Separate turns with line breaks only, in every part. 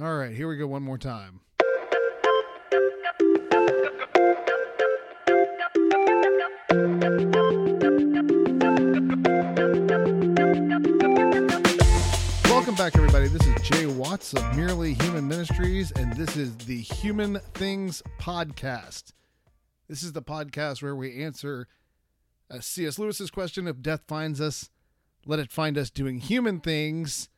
All right, here we go one more time. Welcome back, everybody. This is Jay Watts of Merely Human Ministries, and this is the Human Things Podcast. This is the podcast where we answer uh, C.S. Lewis's question if death finds us, let it find us doing human things.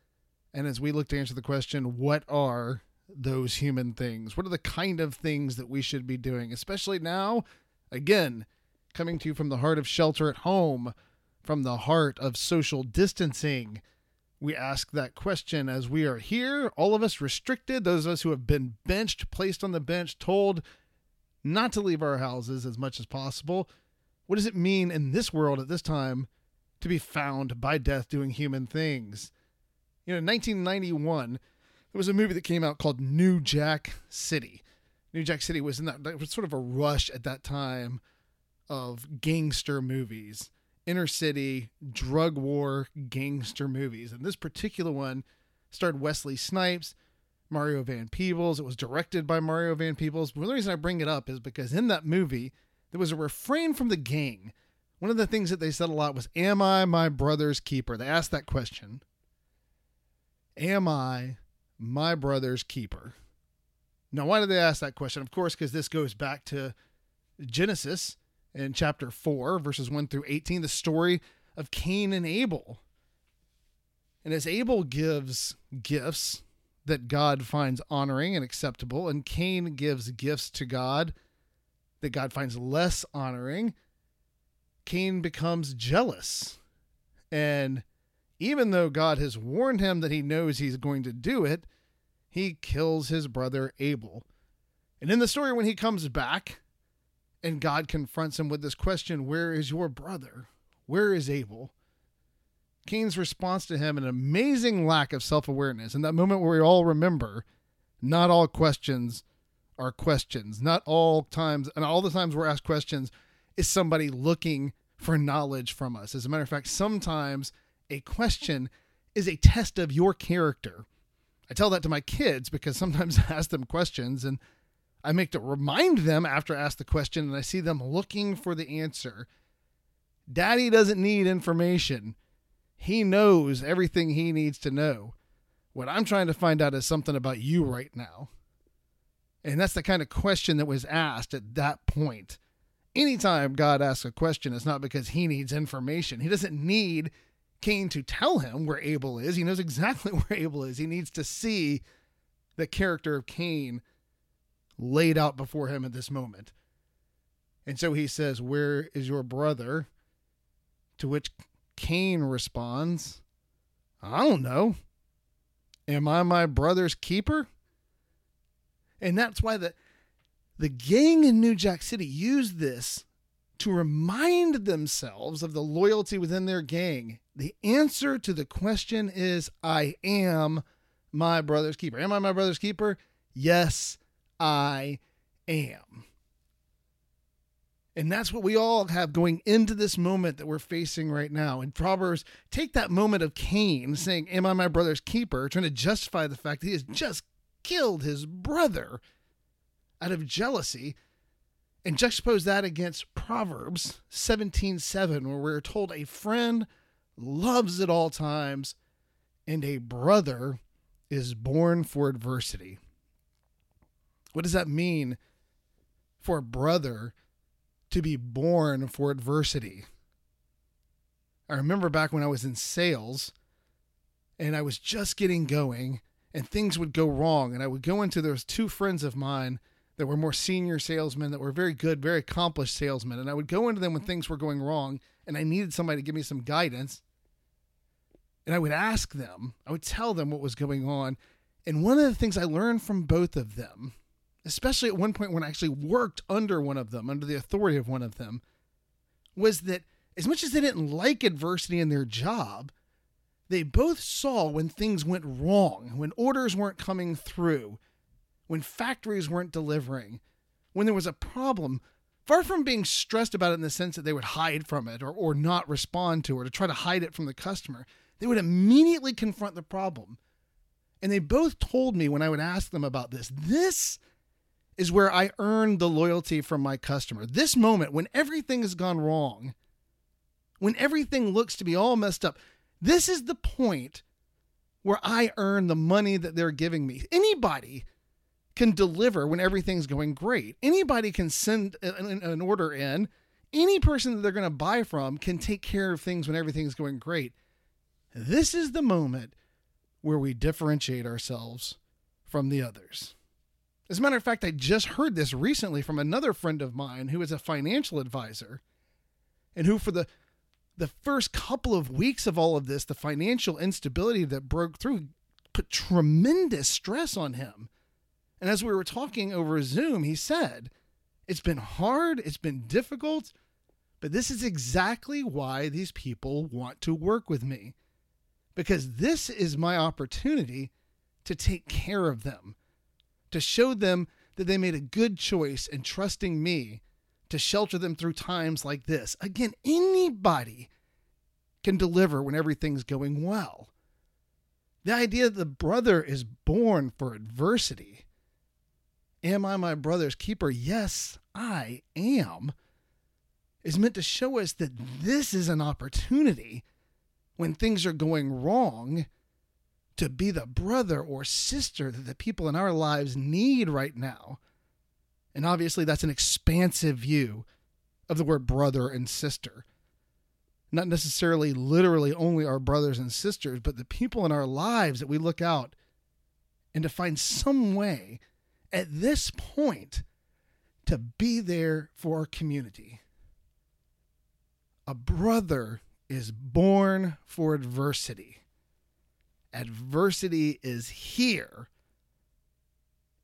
And as we look to answer the question, what are those human things? What are the kind of things that we should be doing, especially now? Again, coming to you from the heart of shelter at home, from the heart of social distancing. We ask that question as we are here, all of us restricted, those of us who have been benched, placed on the bench, told not to leave our houses as much as possible. What does it mean in this world at this time to be found by death doing human things? You know, in 1991, there was a movie that came out called New Jack City. New Jack City was in that, that was sort of a rush at that time of gangster movies inner city drug war gangster movies. And this particular one starred Wesley Snipes, Mario Van Peebles. It was directed by Mario Van Peebles. But the reason I bring it up is because in that movie, there was a refrain from the gang. One of the things that they said a lot was, Am I my brother's keeper? They asked that question. Am I my brother's keeper? Now, why did they ask that question? Of course, because this goes back to Genesis in chapter 4, verses 1 through 18, the story of Cain and Abel. And as Abel gives gifts that God finds honoring and acceptable, and Cain gives gifts to God that God finds less honoring, Cain becomes jealous. And even though God has warned him that he knows he's going to do it, he kills his brother Abel. And in the story, when he comes back, and God confronts him with this question Where is your brother? Where is Abel? Cain's response to him, an amazing lack of self awareness. In that moment where we all remember, not all questions are questions. Not all times, and all the times we're asked questions is somebody looking for knowledge from us. As a matter of fact, sometimes a question is a test of your character. I tell that to my kids because sometimes I ask them questions and I make to remind them after I ask the question and I see them looking for the answer. Daddy doesn't need information. He knows everything he needs to know. What I'm trying to find out is something about you right now. And that's the kind of question that was asked at that point. Anytime God asks a question, it's not because he needs information. He doesn't need Cain to tell him where Abel is. He knows exactly where Abel is. He needs to see the character of Cain laid out before him at this moment. And so he says, Where is your brother? To which Cain responds, I don't know. Am I my brother's keeper? And that's why the, the gang in New Jack City used this to remind themselves of the loyalty within their gang. The answer to the question is I am my brother's keeper. Am I my brother's keeper? Yes, I am. And that's what we all have going into this moment that we're facing right now. In Proverbs, take that moment of Cain saying, Am I my brother's keeper? trying to justify the fact that he has just killed his brother out of jealousy, and juxtapose that against Proverbs 17 7, where we're told a friend loves at all times, and a brother is born for adversity. What does that mean for a brother to be born for adversity? I remember back when I was in sales and I was just getting going and things would go wrong and I would go into those two friends of mine that were more senior salesmen that were very good, very accomplished salesmen and I would go into them when things were going wrong and I needed somebody to give me some guidance and I would ask them, I would tell them what was going on. And one of the things I learned from both of them especially at one point when I actually worked under one of them, under the authority of one of them, was that as much as they didn't like adversity in their job, they both saw when things went wrong, when orders weren't coming through, when factories weren't delivering, when there was a problem, far from being stressed about it in the sense that they would hide from it or, or not respond to or to try to hide it from the customer, they would immediately confront the problem And they both told me when I would ask them about this, this is where I earn the loyalty from my customer. This moment when everything has gone wrong, when everything looks to be all messed up, this is the point where I earn the money that they're giving me. Anybody can deliver when everything's going great. Anybody can send an, an order in. Any person that they're going to buy from can take care of things when everything's going great. This is the moment where we differentiate ourselves from the others. As a matter of fact, I just heard this recently from another friend of mine who is a financial advisor and who, for the the first couple of weeks of all of this, the financial instability that broke through put tremendous stress on him. And as we were talking over Zoom, he said, It's been hard, it's been difficult, but this is exactly why these people want to work with me. Because this is my opportunity to take care of them, to show them that they made a good choice in trusting me to shelter them through times like this. Again, anybody can deliver when everything's going well. The idea that the brother is born for adversity. Am I my brother's keeper? Yes, I am. Is meant to show us that this is an opportunity when things are going wrong to be the brother or sister that the people in our lives need right now and obviously, that's an expansive view of the word brother and sister. Not necessarily literally only our brothers and sisters, but the people in our lives that we look out and to find some way at this point to be there for our community. A brother is born for adversity. Adversity is here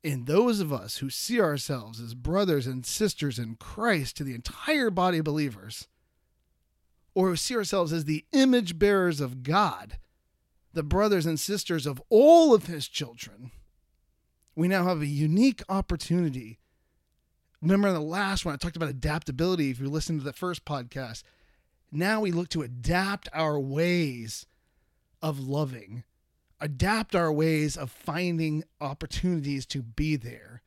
in those of us who see ourselves as brothers and sisters in Christ to the entire body of believers, or who see ourselves as the image bearers of God, the brothers and sisters of all of his children, we now have a unique opportunity. Remember the last one, I talked about adaptability. If you listen to the first podcast, now we look to adapt our ways of loving adapt our ways of finding opportunities to be there.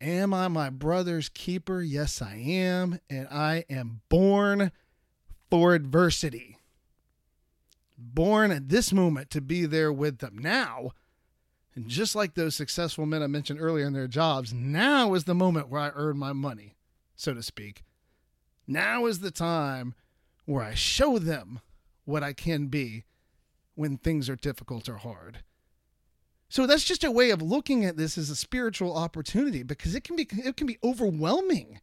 Am I my brother's keeper? Yes, I am. And I am born for adversity. Born at this moment to be there with them. Now, and just like those successful men I mentioned earlier in their jobs, now is the moment where I earn my money, so to speak. Now is the time where I show them what I can be when things are difficult or hard. So that's just a way of looking at this as a spiritual opportunity because it can be it can be overwhelming.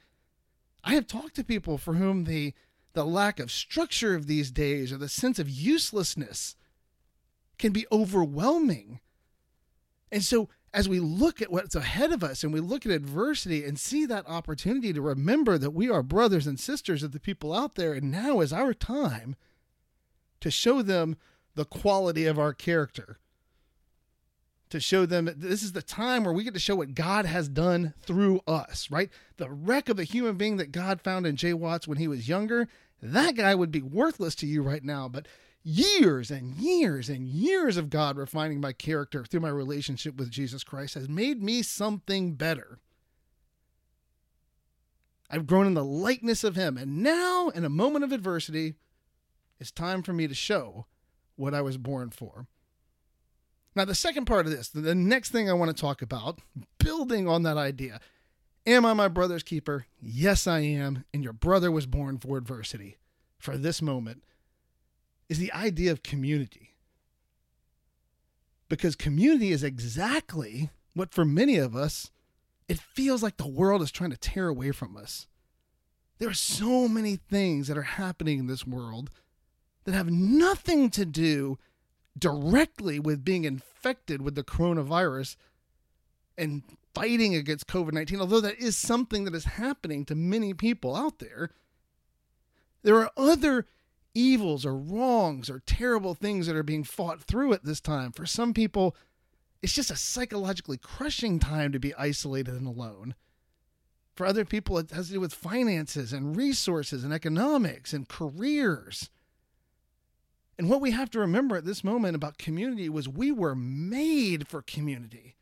I have talked to people for whom the the lack of structure of these days or the sense of uselessness can be overwhelming. And so as we look at what's ahead of us and we look at adversity and see that opportunity to remember that we are brothers and sisters of the people out there and now is our time to show them the quality of our character. To show them that this is the time where we get to show what God has done through us, right? The wreck of a human being that God found in Jay Watts when he was younger, that guy would be worthless to you right now. But years and years and years of God refining my character through my relationship with Jesus Christ has made me something better. I've grown in the likeness of Him. And now, in a moment of adversity, it's time for me to show what I was born for. Now, the second part of this, the next thing I want to talk about, building on that idea. Am I my brother's keeper? Yes, I am. And your brother was born for adversity, for this moment, is the idea of community. Because community is exactly what, for many of us, it feels like the world is trying to tear away from us. There are so many things that are happening in this world that have nothing to do directly with being infected with the coronavirus and fighting against COVID 19, although that is something that is happening to many people out there, there are other evils or wrongs or terrible things that are being fought through at this time. For some people, it's just a psychologically crushing time to be isolated and alone. For other people, it has to do with finances and resources and economics and careers. And what we have to remember at this moment about community was we were made for community.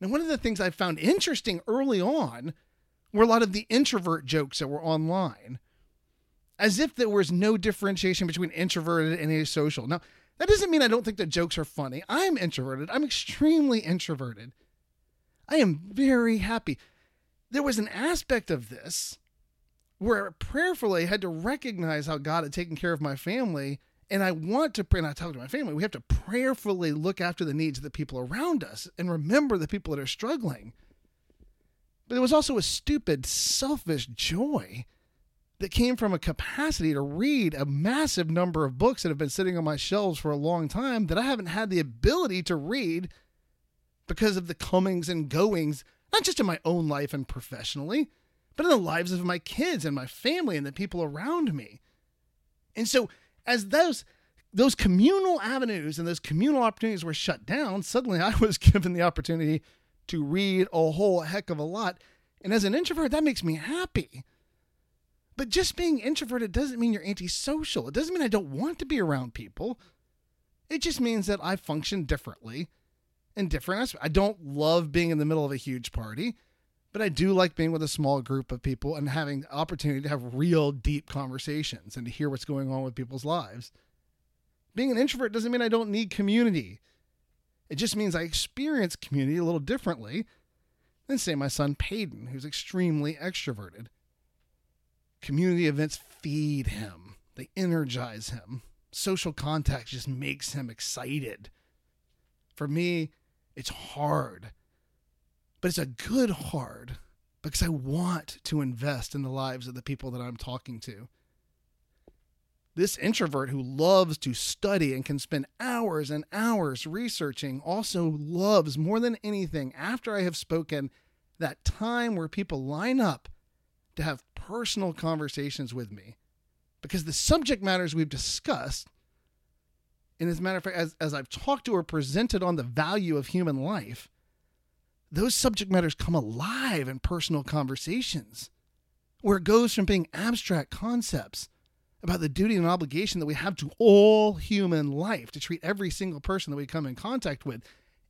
Now, one of the things I found interesting early on were a lot of the introvert jokes that were online, as if there was no differentiation between introverted and asocial. Now, that doesn't mean I don't think the jokes are funny. I'm introverted. I'm extremely introverted. I am very happy. There was an aspect of this where prayerfully I had to recognize how God had taken care of my family. And I want to pray, and I talk to my family, we have to prayerfully look after the needs of the people around us and remember the people that are struggling. But there was also a stupid, selfish joy that came from a capacity to read a massive number of books that have been sitting on my shelves for a long time that I haven't had the ability to read because of the comings and goings, not just in my own life and professionally, but in the lives of my kids and my family and the people around me. And so, as those those communal avenues and those communal opportunities were shut down, suddenly I was given the opportunity to read a whole heck of a lot. And as an introvert, that makes me happy. But just being introverted doesn't mean you're antisocial. It doesn't mean I don't want to be around people. It just means that I function differently in different aspects. I don't love being in the middle of a huge party, but I do like being with a small group of people and having the opportunity to have real deep conversations and to hear what's going on with people's lives. Being an introvert doesn't mean I don't need community. It just means I experience community a little differently than, say, my son Peyton, who's extremely extroverted. Community events feed him, they energize him. Social contact just makes him excited. For me, it's hard, but it's a good hard because I want to invest in the lives of the people that I'm talking to. This introvert who loves to study and can spend hours and hours researching also loves more than anything after I have spoken that time where people line up to have personal conversations with me because the subject matters we've discussed and as a matter of fact as, as i've talked to or presented on the value of human life those subject matters come alive in personal conversations where it goes from being abstract concepts about the duty and obligation that we have to all human life to treat every single person that we come in contact with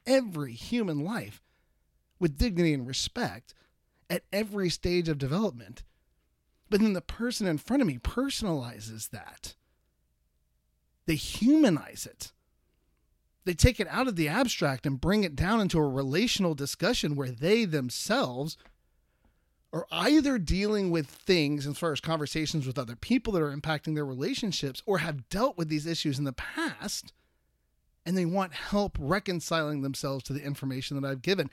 every human life with dignity and respect at every stage of development. But then the person in front of me personalizes that. They humanize it. They take it out of the abstract and bring it down into a relational discussion where they themselves are either dealing with things as far as conversations with other people that are impacting their relationships or have dealt with these issues in the past and they want help reconciling themselves to the information that I've given.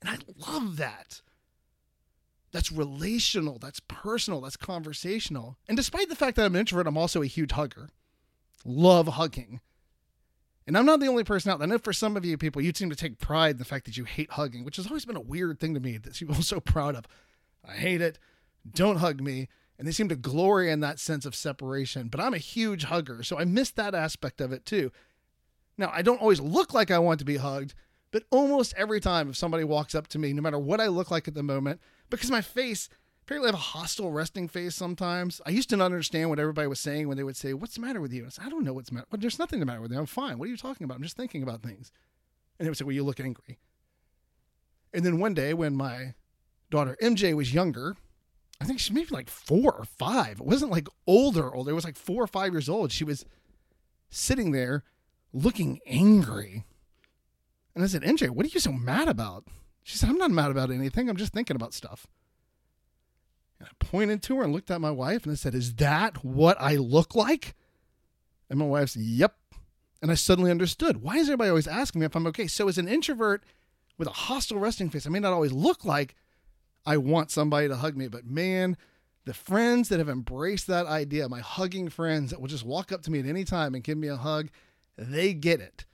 And I love that. That's relational, that's personal, that's conversational. And despite the fact that I'm an introvert, I'm also a huge hugger. Love hugging. And I'm not the only person out there. I know for some of you people, you seem to take pride in the fact that you hate hugging, which has always been a weird thing to me that people are so proud of. I hate it. Don't hug me. And they seem to glory in that sense of separation. But I'm a huge hugger, so I miss that aspect of it too. Now, I don't always look like I want to be hugged, but almost every time if somebody walks up to me, no matter what I look like at the moment, because my face apparently I have a hostile resting face sometimes. I used to not understand what everybody was saying when they would say, What's the matter with you? I said, I don't know what's matter. Well, there's nothing the matter with me. I'm fine. What are you talking about? I'm just thinking about things. And they would say, Well, you look angry. And then one day when my daughter MJ was younger, I think she maybe like four or five. It wasn't like older, older. It was like four or five years old. She was sitting there looking angry. And I said, MJ, what are you so mad about? She said, I'm not mad about anything. I'm just thinking about stuff. And I pointed to her and looked at my wife and I said, Is that what I look like? And my wife said, Yep. And I suddenly understood. Why is everybody always asking me if I'm okay? So, as an introvert with a hostile resting face, I may not always look like I want somebody to hug me, but man, the friends that have embraced that idea, my hugging friends that will just walk up to me at any time and give me a hug, they get it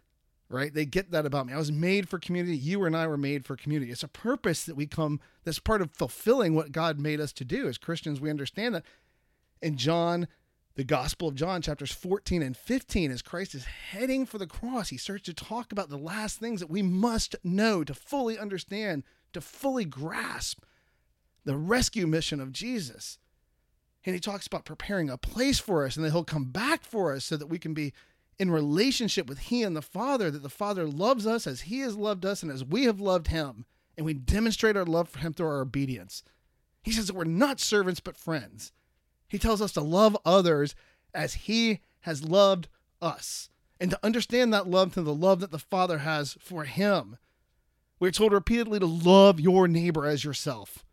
right? They get that about me. I was made for community. You and I were made for community. It's a purpose that we come, that's part of fulfilling what God made us to do. As Christians, we understand that. In John, the Gospel of John, chapters 14 and 15, as Christ is heading for the cross, he starts to talk about the last things that we must know to fully understand, to fully grasp the rescue mission of Jesus. And he talks about preparing a place for us and that he'll come back for us so that we can be in relationship with he and the Father, that the Father loves us as he has loved us and as we have loved him. And we demonstrate our love for him through our obedience. He says that we're not servants but friends. He tells us to love others as he has loved us and to understand that love through the love that the Father has for him. We're told repeatedly to love your neighbor as yourself.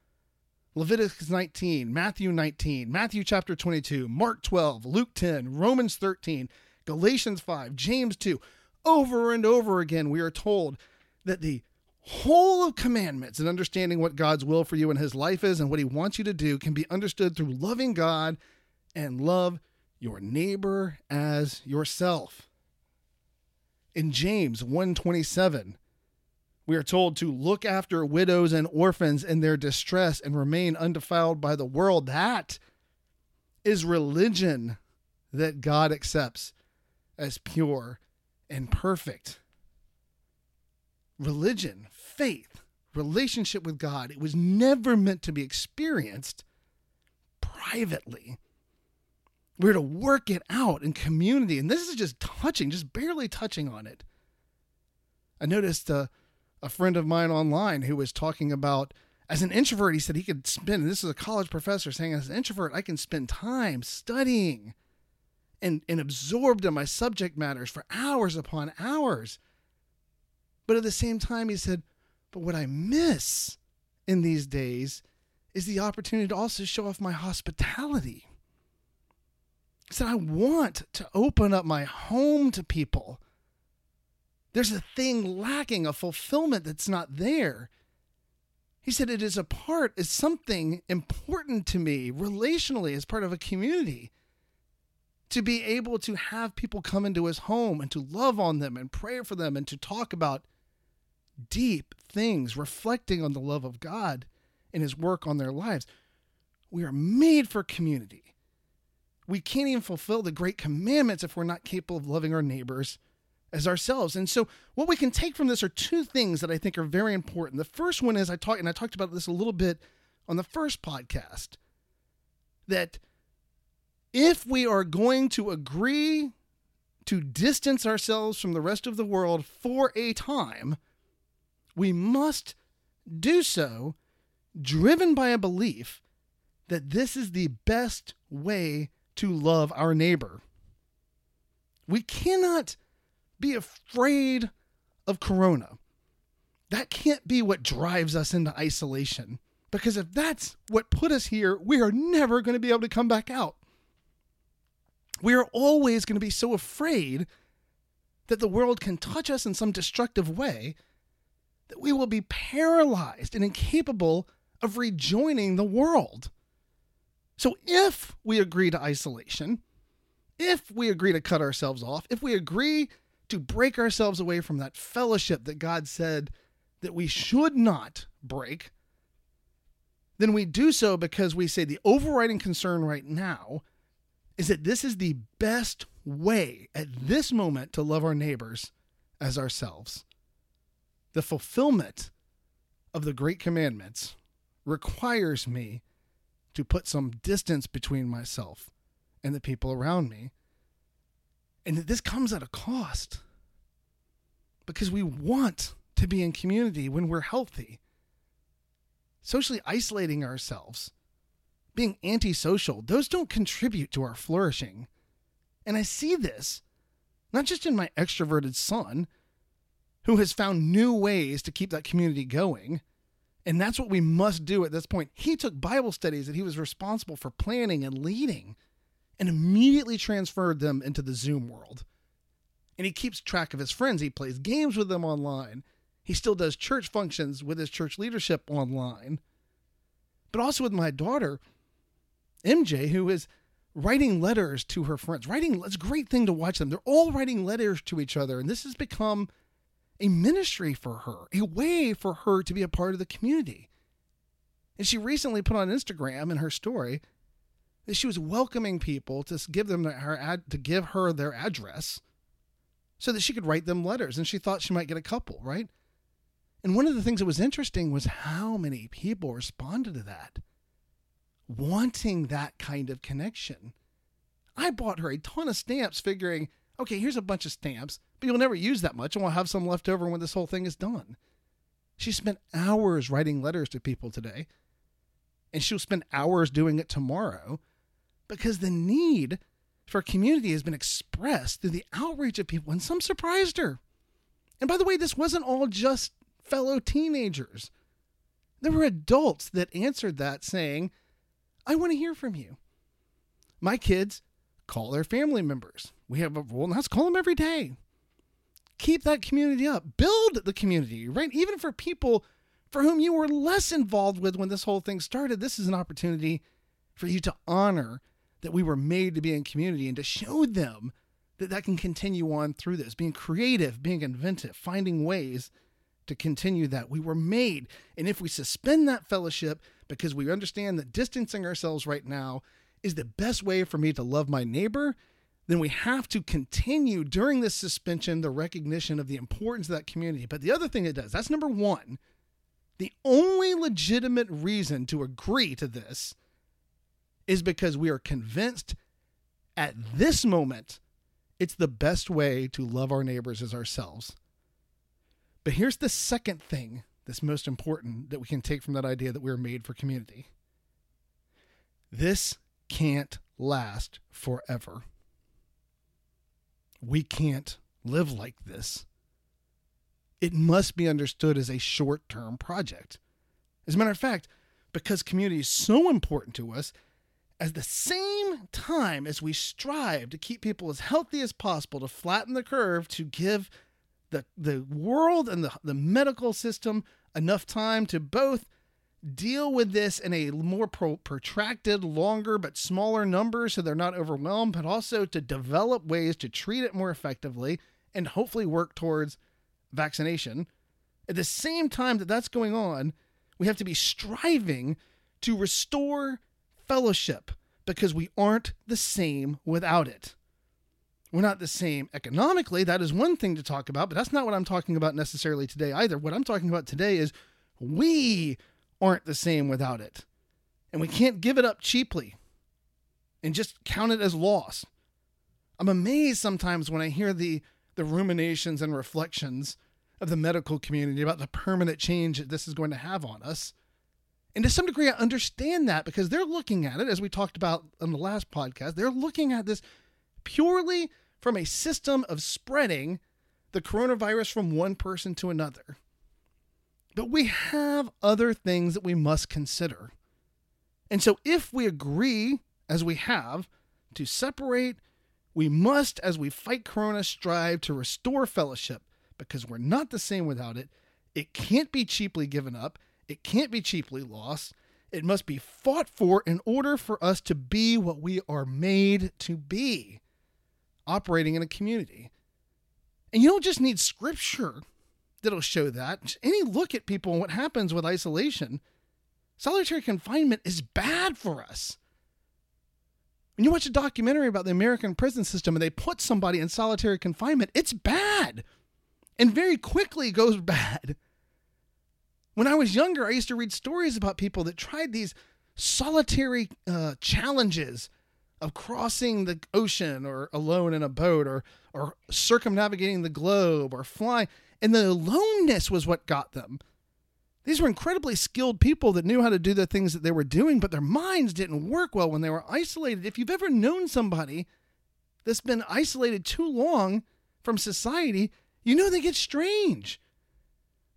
Leviticus 19, Matthew 19, Matthew chapter 22, Mark 12, Luke 10, Romans 13, Galatians 5, James 2. Over and over again, we are told that the whole of commandments and understanding what God's will for you in his life is and what he wants you to do can be understood through loving God and love your neighbor as yourself. In James 127, we are told to look after widows and orphans in their distress and remain undefiled by the world. That is religion that God accepts as pure and perfect. Religion, faith, relationship with God, it was never meant to be experienced privately. We're to work it out in community. And this is just touching, just barely touching on it. I noticed uh, a friend of mine online who was talking about as an introvert, he said he could spend, this is a college professor saying, as an introvert, I can spend time studying and, and absorbed in my subject matters for hours upon hours. But at the same time, he said, but what I miss in these days is the opportunity to also show off my hospitality. He said, I want to open up my home to people. There's a thing lacking, a fulfillment that's not there. He said, It is a part, it's something important to me relationally as part of a community to be able to have people come into his home and to love on them and pray for them and to talk about deep things, reflecting on the love of God and his work on their lives. We are made for community. We can't even fulfill the great commandments if we're not capable of loving our neighbors as ourselves. And so what we can take from this are two things that I think are very important. The first one is I talked and I talked about this a little bit on the first podcast that if we are going to agree to distance ourselves from the rest of the world for a time, we must do so driven by a belief that this is the best way to love our neighbor. We cannot be afraid of corona. That can't be what drives us into isolation. Because if that's what put us here, we are never going to be able to come back out. We are always going to be so afraid that the world can touch us in some destructive way that we will be paralyzed and incapable of rejoining the world. So if we agree to isolation, if we agree to cut ourselves off, if we agree to break ourselves away from that fellowship that God said that we should not break, then we do so because we say the overriding concern right now is that this is the best way at this moment to love our neighbors as ourselves. The fulfillment of the great commandments requires me to put some distance between myself and the people around me. And that this comes at a cost because we want to be in community when we're healthy. Socially isolating ourselves, being antisocial, those don't contribute to our flourishing. And I see this not just in my extroverted son, who has found new ways to keep that community going. And that's what we must do at this point. He took Bible studies that he was responsible for planning and leading and immediately transferred them into the Zoom world. And he keeps track of his friends. He plays games with them online. He still does church functions with his church leadership online. But also with my daughter, MJ, who is writing letters to her friends. Writing it's a great thing to watch them. They're all writing letters to each other, and this has become a ministry for her, a way for her to be a part of the community. And she recently put on Instagram in her story that she was welcoming people to give them her ad, to give her their address so that she could write them letters and she thought she might get a couple, right? And one of the things that was interesting was how many people responded to that. Wanting that kind of connection. I bought her a ton of stamps, figuring, okay, here's a bunch of stamps, but you'll never use that much, and we'll have some left over when this whole thing is done. She spent hours writing letters to people today, and she'll spend hours doing it tomorrow because the need for community has been expressed through the outreach of people, and some surprised her. And by the way, this wasn't all just fellow teenagers. There were adults that answered that saying, I want to hear from you. My kids call their family members. We have a rule, and that's call them every day. Keep that community up. Build the community, right? Even for people for whom you were less involved with when this whole thing started, this is an opportunity for you to honor that we were made to be in community and to show them that that can continue on through this, being creative, being inventive, finding ways to continue that. We were made. And if we suspend that fellowship because we understand that distancing ourselves right now is the best way for me to love my neighbor, then we have to continue during this suspension the recognition of the importance of that community. But the other thing it does, that's number one. The only legitimate reason to agree to this is because we are convinced at this moment it's the best way to love our neighbors as ourselves. But here's the second thing that's most important that we can take from that idea that we are made for community. This can't last forever. We can't live like this. It must be understood as a short term project. As a matter of fact, because community is so important to us, at the same time as we strive to keep people as healthy as possible, to flatten the curve, to give the, the world and the, the medical system enough time to both deal with this in a more pro- protracted, longer, but smaller numbers so they're not overwhelmed, but also to develop ways to treat it more effectively and hopefully work towards vaccination. At the same time that that's going on, we have to be striving to restore fellowship because we aren't the same without it. We're not the same economically. That is one thing to talk about, but that's not what I'm talking about necessarily today either. What I'm talking about today is we aren't the same without it. And we can't give it up cheaply and just count it as loss. I'm amazed sometimes when I hear the the ruminations and reflections of the medical community about the permanent change that this is going to have on us. And to some degree, I understand that because they're looking at it, as we talked about on the last podcast, they're looking at this purely from a system of spreading the coronavirus from one person to another. But we have other things that we must consider. And so, if we agree, as we have, to separate, we must, as we fight Corona, strive to restore fellowship because we're not the same without it. It can't be cheaply given up, it can't be cheaply lost. It must be fought for in order for us to be what we are made to be, operating in a community. And you don't just need scripture that'll show that. Any look at people and what happens with isolation, solitary confinement is bad for us. When you watch a documentary about the American prison system and they put somebody in solitary confinement, it's bad and very quickly goes bad. When I was younger, I used to read stories about people that tried these solitary uh, challenges of crossing the ocean or alone in a boat or or circumnavigating the globe or flying. And the aloneness was what got them. These were incredibly skilled people that knew how to do the things that they were doing but their minds didn't work well when they were isolated. If you've ever known somebody that's been isolated too long from society you know they get strange.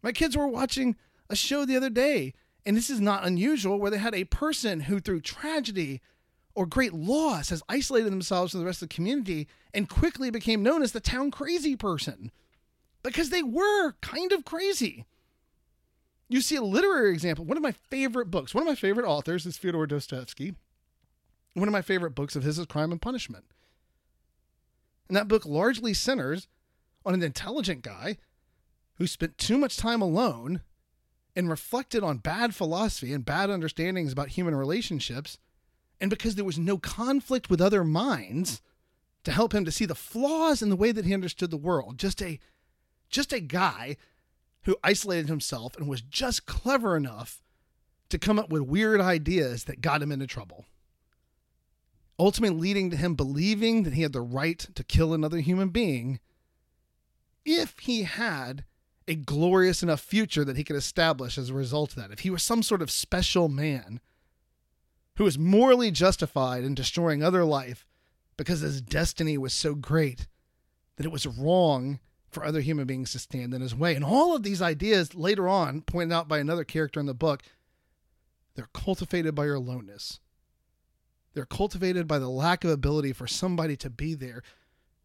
My kids were watching a show the other day and this is not unusual where they had a person who through tragedy or great loss has isolated themselves from the rest of the community and quickly became known as the town crazy person because they were kind of crazy. You see a literary example. One of my favorite books, one of my favorite authors is Fyodor Dostoevsky. One of my favorite books of his is Crime and Punishment. And that book largely centers on an intelligent guy who spent too much time alone and reflected on bad philosophy and bad understandings about human relationships and because there was no conflict with other minds to help him to see the flaws in the way that he understood the world just a just a guy who isolated himself and was just clever enough to come up with weird ideas that got him into trouble. Ultimately, leading to him believing that he had the right to kill another human being if he had a glorious enough future that he could establish as a result of that. If he was some sort of special man who was morally justified in destroying other life because his destiny was so great that it was wrong for other human beings to stand in his way. And all of these ideas later on, pointed out by another character in the book, they're cultivated by your aloneness. They're cultivated by the lack of ability for somebody to be there.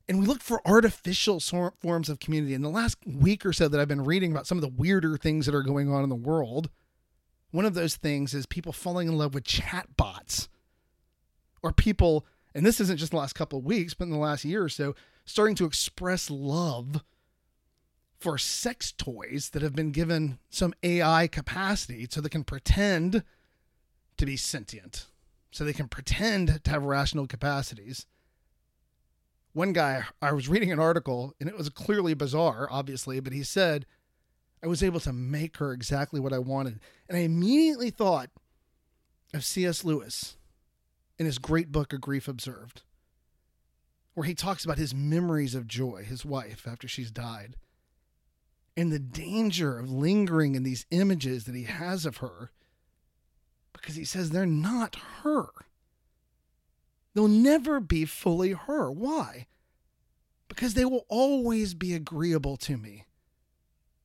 And we look for artificial forms of community. In the last week or so that I've been reading about some of the weirder things that are going on in the world, one of those things is people falling in love with chatbots or people, and this isn't just the last couple of weeks, but in the last year or so, starting to express love for sex toys that have been given some AI capacity so they can pretend to be sentient, so they can pretend to have rational capacities. One guy, I was reading an article and it was clearly bizarre, obviously, but he said, I was able to make her exactly what I wanted. And I immediately thought of C.S. Lewis in his great book, A Grief Observed, where he talks about his memories of Joy, his wife, after she's died, and the danger of lingering in these images that he has of her because he says they're not her. They'll never be fully her. Why? Because they will always be agreeable to me.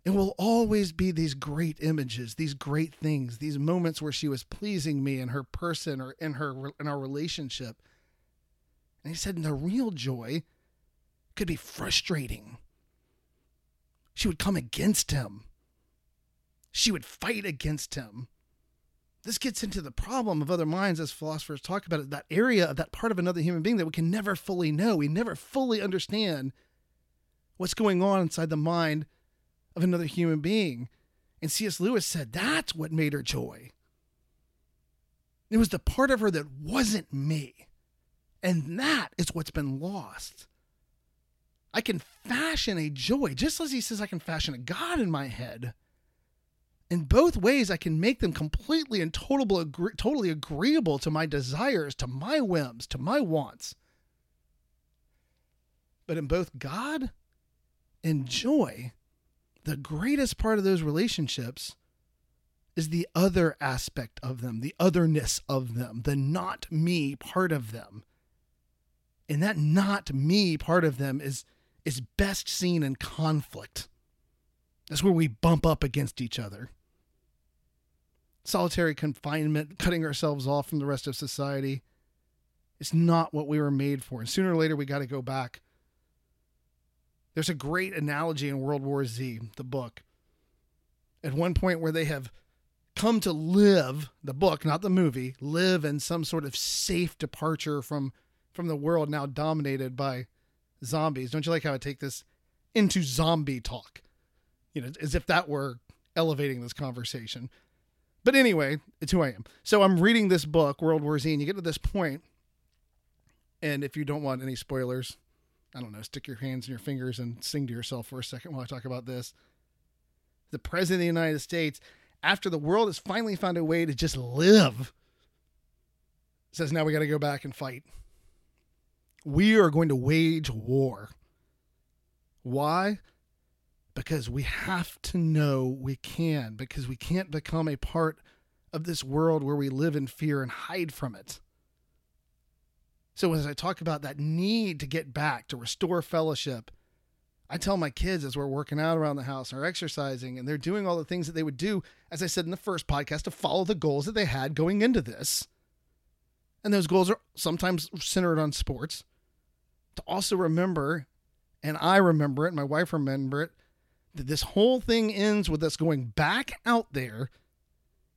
It will always be these great images, these great things, these moments where she was pleasing me in her person or in her in our relationship. And he said, and the real joy could be frustrating. She would come against him. She would fight against him. This gets into the problem of other minds, as philosophers talk about it, that area of that part of another human being that we can never fully know. We never fully understand what's going on inside the mind of another human being. And C.S. Lewis said that's what made her joy. It was the part of her that wasn't me. And that is what's been lost. I can fashion a joy, just as he says I can fashion a God in my head. In both ways, I can make them completely and totally, totally agreeable to my desires, to my whims, to my wants. But in both God and joy, the greatest part of those relationships is the other aspect of them, the otherness of them, the not me part of them. And that not me part of them is is best seen in conflict. That's where we bump up against each other. Solitary confinement, cutting ourselves off from the rest of society, is not what we were made for. And sooner or later, we got to go back there's a great analogy in World War Z, the book, at one point where they have come to live, the book, not the movie, live in some sort of safe departure from from the world now dominated by zombies. Don't you like how I take this into zombie talk? You know, as if that were elevating this conversation. But anyway, it's who I am. So I'm reading this book, World War Z, and you get to this point, and if you don't want any spoilers, I don't know, stick your hands in your fingers and sing to yourself for a second while I talk about this. The President of the United States, after the world has finally found a way to just live, says now we got to go back and fight. We are going to wage war. Why? Because we have to know we can, because we can't become a part of this world where we live in fear and hide from it. So as I talk about that need to get back, to restore fellowship, I tell my kids as we're working out around the house or exercising and they're doing all the things that they would do, as I said in the first podcast, to follow the goals that they had going into this. And those goals are sometimes centered on sports. To also remember, and I remember it, my wife remember it, that this whole thing ends with us going back out there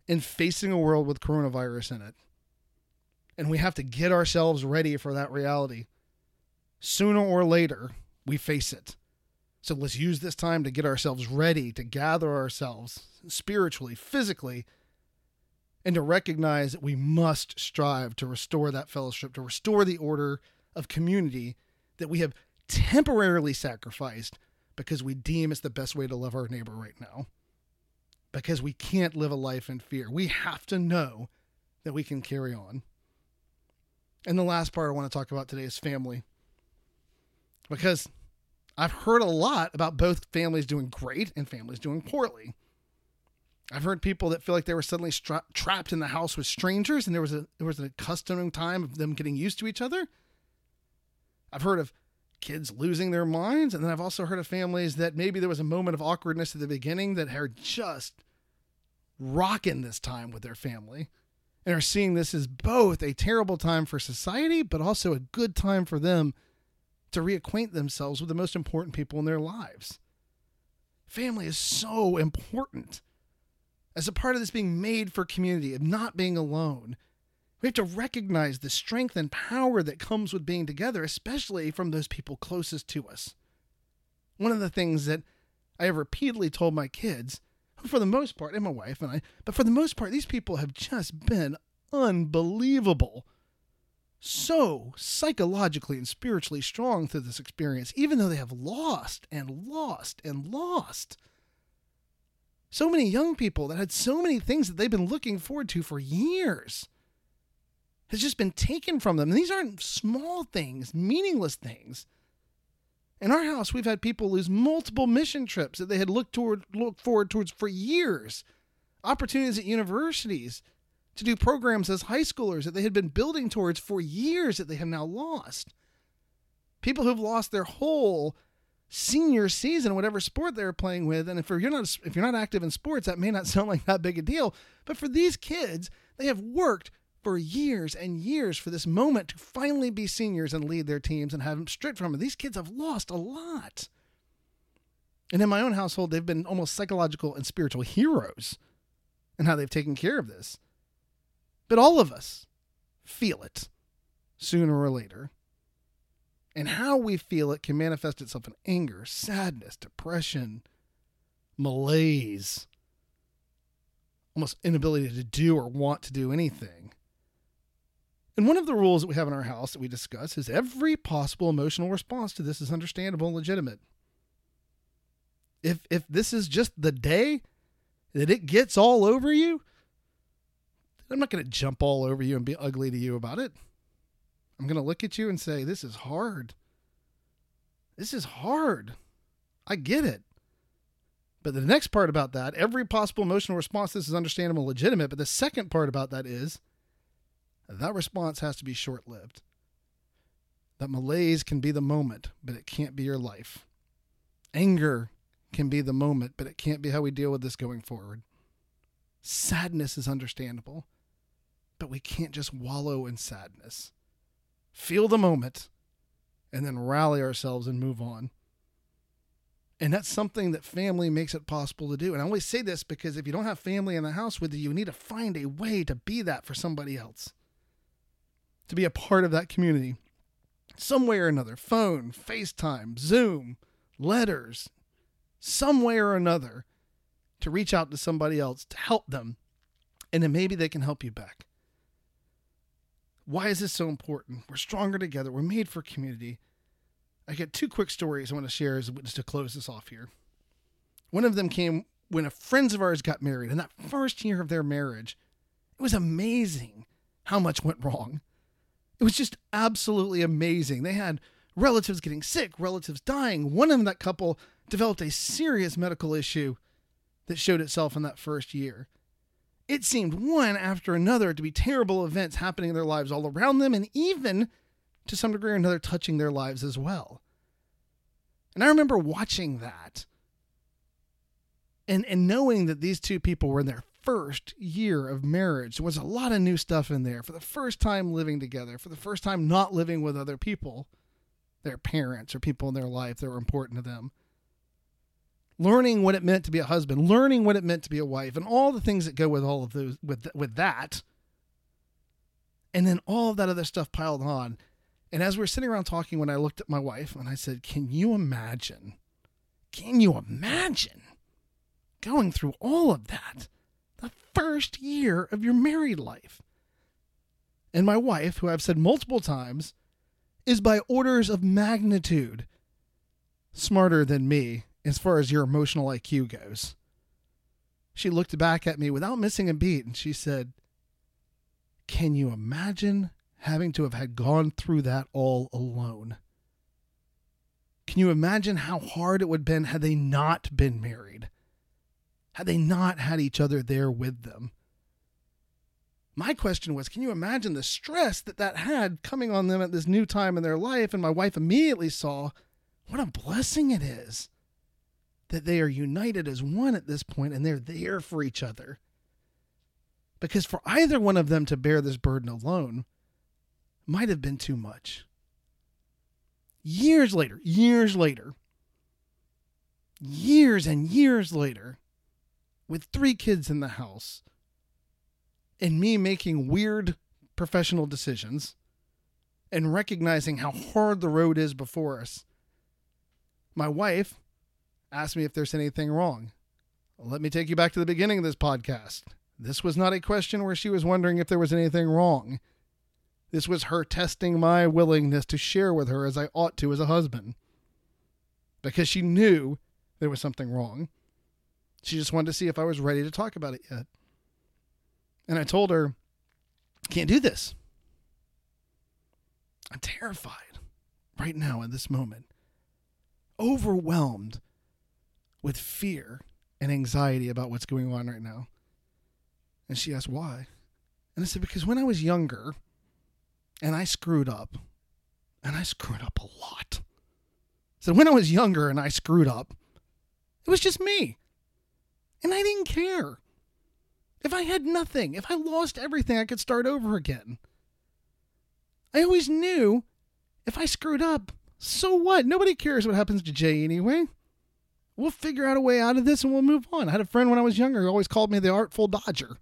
and facing a world with coronavirus in it and we have to get ourselves ready for that reality. Sooner or later, we face it. So let's use this time to get ourselves ready, to gather ourselves spiritually, physically, and to recognize that we must strive to restore that fellowship, to restore the order of community that we have temporarily sacrificed because we deem it's the best way to love our neighbor right now. because we can't live a life in fear. We have to know that we can carry on. And the last part I want to talk about today is family. Because I've heard a lot about both families doing great and families doing poorly. I've heard people that feel like they were suddenly stra- trapped in the house with strangers and there was a there was an accustomed time of them getting used to each other. I've heard of kids losing their minds and then I've also heard of families that maybe there was a moment of awkwardness at the beginning that are just rocking this time with their family and are seeing this as both a terrible time for society but also a good time for them to reacquaint themselves with the most important people in their lives. Family is so important as a part of this being made for community, of not being alone. We have to recognize the strength and power that comes with being together, especially from those people closest to us. One of the things that I have repeatedly told my kids, for the most part, and my wife and I, but for the most part, these people have just been unbelievable. So psychologically and spiritually strong through this experience, even though they have lost and lost and lost so many young people that had so many things that they've been looking forward to for years has just been taken from them. And these aren't small things, meaningless things. In our house, we've had people lose multiple mission trips that they had looked toward looked forward towards for years. Opportunities at universities to do programs as high schoolers that they had been building towards for years that they have now lost. People who've lost their whole senior season, whatever sport they're playing with. And if you're not if you're not active in sports, that may not sound like that big a deal. But for these kids, they have worked for years and years for this moment to finally be seniors and lead their teams and have them stripped from it. These kids have lost a lot. And in my own household, they've been almost psychological and spiritual heroes in how they've taken care of this. But all of us feel it sooner or later. And how we feel it can manifest itself in anger, sadness, depression, malaise, almost inability to do or want to do anything. And one of the rules that we have in our house that we discuss is every possible emotional response to this is understandable and legitimate. If if this is just the day that it gets all over you, I'm not going to jump all over you and be ugly to you about it. I'm going to look at you and say, This is hard. This is hard. I get it. But the next part about that, every possible emotional response, this is understandable, legitimate. But the second part about that is that response has to be short lived. That malaise can be the moment, but it can't be your life. Anger can be the moment, but it can't be how we deal with this going forward. Sadness is understandable, but we can't just wallow in sadness feel the moment, and then rally ourselves and move on. And that's something that family makes it possible to do. And I always say this because if you don't have family in the house with you, you need to find a way to be that for somebody else, to be a part of that community, some way or another phone, FaceTime, Zoom, letters, some way or another to reach out to somebody else to help them. And then maybe they can help you back. Why is this so important? We're stronger together. We're made for community. I get two quick stories I want to share as just to close this off here. One of them came when a friends of ours got married, and that first year of their marriage, it was amazing how much went wrong. It was just absolutely amazing. They had relatives getting sick, relatives dying. One of that couple developed a serious medical issue that showed itself in that first year. It seemed one after another to be terrible events happening in their lives all around them, and even to some degree or another touching their lives as well. And I remember watching that and, and knowing that these two people were in their first year of marriage. There was a lot of new stuff in there for the first time living together, for the first time not living with other people, their parents or people in their life that were important to them learning what it meant to be a husband, learning what it meant to be a wife, and all the things that go with all of those with with that. And then all of that other stuff piled on. And as we were sitting around talking, when I looked at my wife and I said, Can you imagine? Can you imagine going through all of that the first year of your married life? And my wife, who I've said multiple times, is by orders of magnitude smarter than me as far as your emotional IQ goes. she looked back at me without missing a beat and she said, Can you imagine having to have had gone through that all alone? Can you imagine how hard it would have been had they not been married? Had they not had each other there with them? My question was, can you imagine the stress that that had coming on them at this new time in their life? And my wife immediately saw what a blessing it is that they are united as one at this point and they're there for each other. Because for either one of them to bear this burden alone might have been too much. Years later, years later, years and years later, with three kids in the house, and me making weird professional decisions and recognizing how hard the road is before us, my wife asked me if there's anything wrong. Let me take you back to the beginning of this podcast. This was not a question where she was wondering if there was anything wrong. This was her testing my willingness to share with her as I ought to as a husband. Because she knew there was something wrong. She just wanted to see if I was ready to talk about it yet. And I told her, can't do this. I'm terrified right now in this moment, overwhelmed with fear and anxiety about what's going on right now. And she asked, why? And I said, because when I was younger and I screwed up, and I screwed up a lot. So when I was younger and I screwed up, it was just me. And I didn't care. If I had nothing, if I lost everything, I could start over again. I always knew if I screwed up, so what? Nobody cares what happens to Jay anyway we'll figure out a way out of this and we'll move on. I had a friend when I was younger who always called me the artful dodger.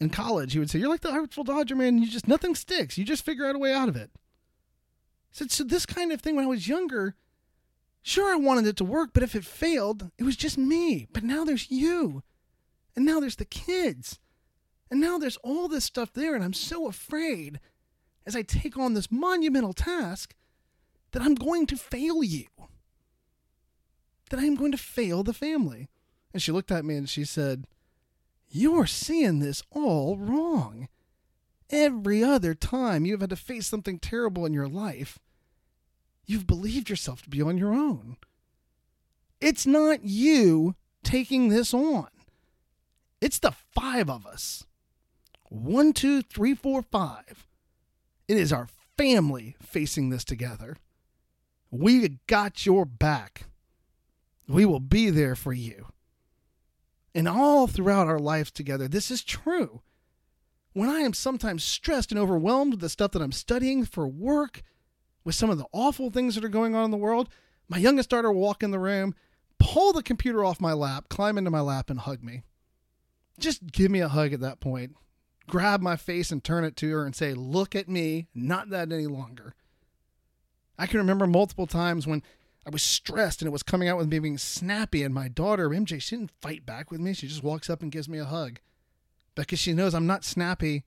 In college, he would say, You're like the artful dodger, man. You just, nothing sticks. You just figure out a way out of it. I said, So, this kind of thing when I was younger, sure, I wanted it to work, but if it failed, it was just me. But now there's you. And now there's the kids. And now there's all this stuff there. And I'm so afraid as I take on this monumental task that I'm going to fail you that I am going to fail the family. And she looked at me and she said, You're seeing this all wrong. Every other time you've had to face something terrible in your life, you've believed yourself to be on your own. It's not you taking this on, it's the five of us. One, two, three, four, five. It is our family facing this together. We got your back. We will be there for you. And all throughout our lives together, this is true. When I am sometimes stressed and overwhelmed with the stuff that I'm studying for work, with some of the awful things that are going on in the world, my youngest daughter will walk in the room, pull the computer off my lap, climb into my lap, and hug me. Just give me a hug at that point. Grab my face and turn it to her and say, Look at me, not that any longer. I can remember multiple times when I was stressed and it was coming out with me being snappy. And my daughter, MJ, she didn't fight back with me. She just walks up and gives me a hug because she knows I'm not snappy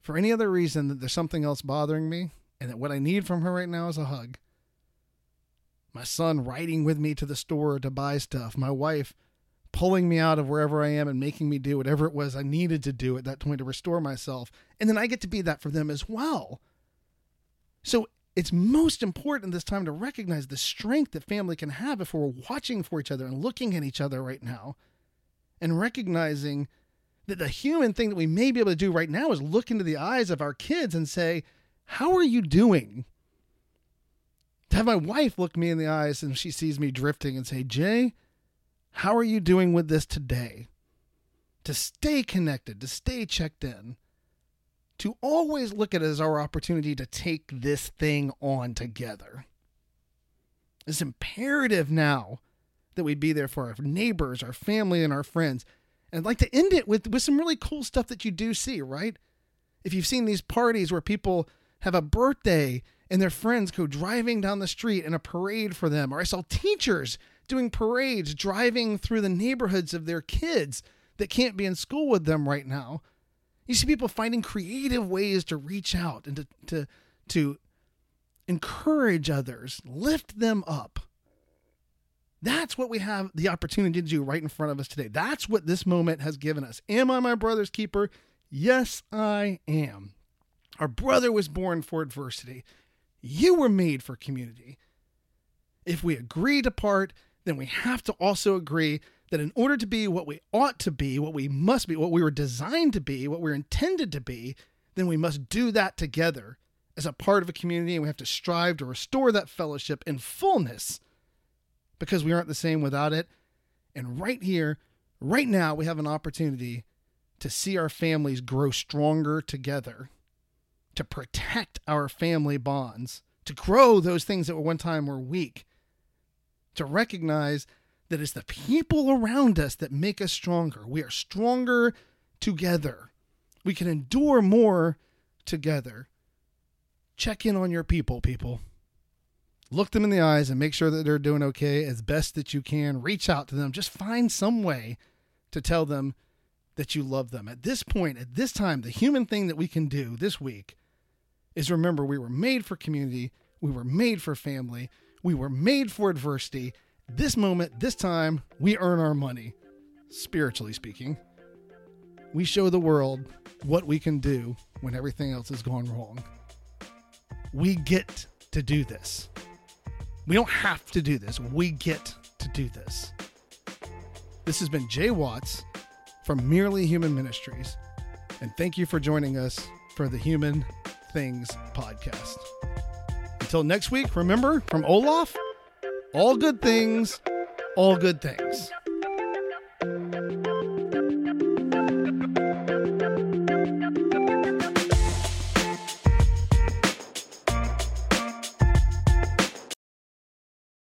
for any other reason that there's something else bothering me and that what I need from her right now is a hug. My son riding with me to the store to buy stuff. My wife pulling me out of wherever I am and making me do whatever it was I needed to do at that point to restore myself. And then I get to be that for them as well. So it's most important this time to recognize the strength that family can have if we're watching for each other and looking at each other right now and recognizing that the human thing that we may be able to do right now is look into the eyes of our kids and say, How are you doing? To have my wife look me in the eyes and she sees me drifting and say, Jay, how are you doing with this today? To stay connected, to stay checked in to always look at it as our opportunity to take this thing on together. It's imperative now that we be there for our neighbors, our family, and our friends. And I'd like to end it with, with some really cool stuff that you do see, right? If you've seen these parties where people have a birthday and their friends go driving down the street in a parade for them, or I saw teachers doing parades driving through the neighborhoods of their kids that can't be in school with them right now you see people finding creative ways to reach out and to, to, to encourage others, lift them up. That's what we have the opportunity to do right in front of us today. That's what this moment has given us. Am I my brother's keeper? Yes, I am. Our brother was born for adversity. You were made for community. If we agree to part, then we have to also agree that in order to be what we ought to be, what we must be, what we were designed to be, what we're intended to be, then we must do that together as a part of a community and we have to strive to restore that fellowship in fullness because we aren't the same without it. And right here, right now, we have an opportunity to see our families grow stronger together, to protect our family bonds, to grow those things that were one time were weak, to recognize that it's the people around us that make us stronger. We are stronger together. We can endure more together. Check in on your people, people. Look them in the eyes and make sure that they're doing okay as best that you can. Reach out to them. Just find some way to tell them that you love them. At this point, at this time, the human thing that we can do this week is remember we were made for community, we were made for family, we were made for adversity. This moment, this time, we earn our money, spiritually speaking. We show the world what we can do when everything else is going wrong. We get to do this. We don't have to do this. We get to do this. This has been Jay Watts from Merely Human Ministries. And thank you for joining us for the Human Things podcast. Until next week, remember from Olaf, all good things, all good things.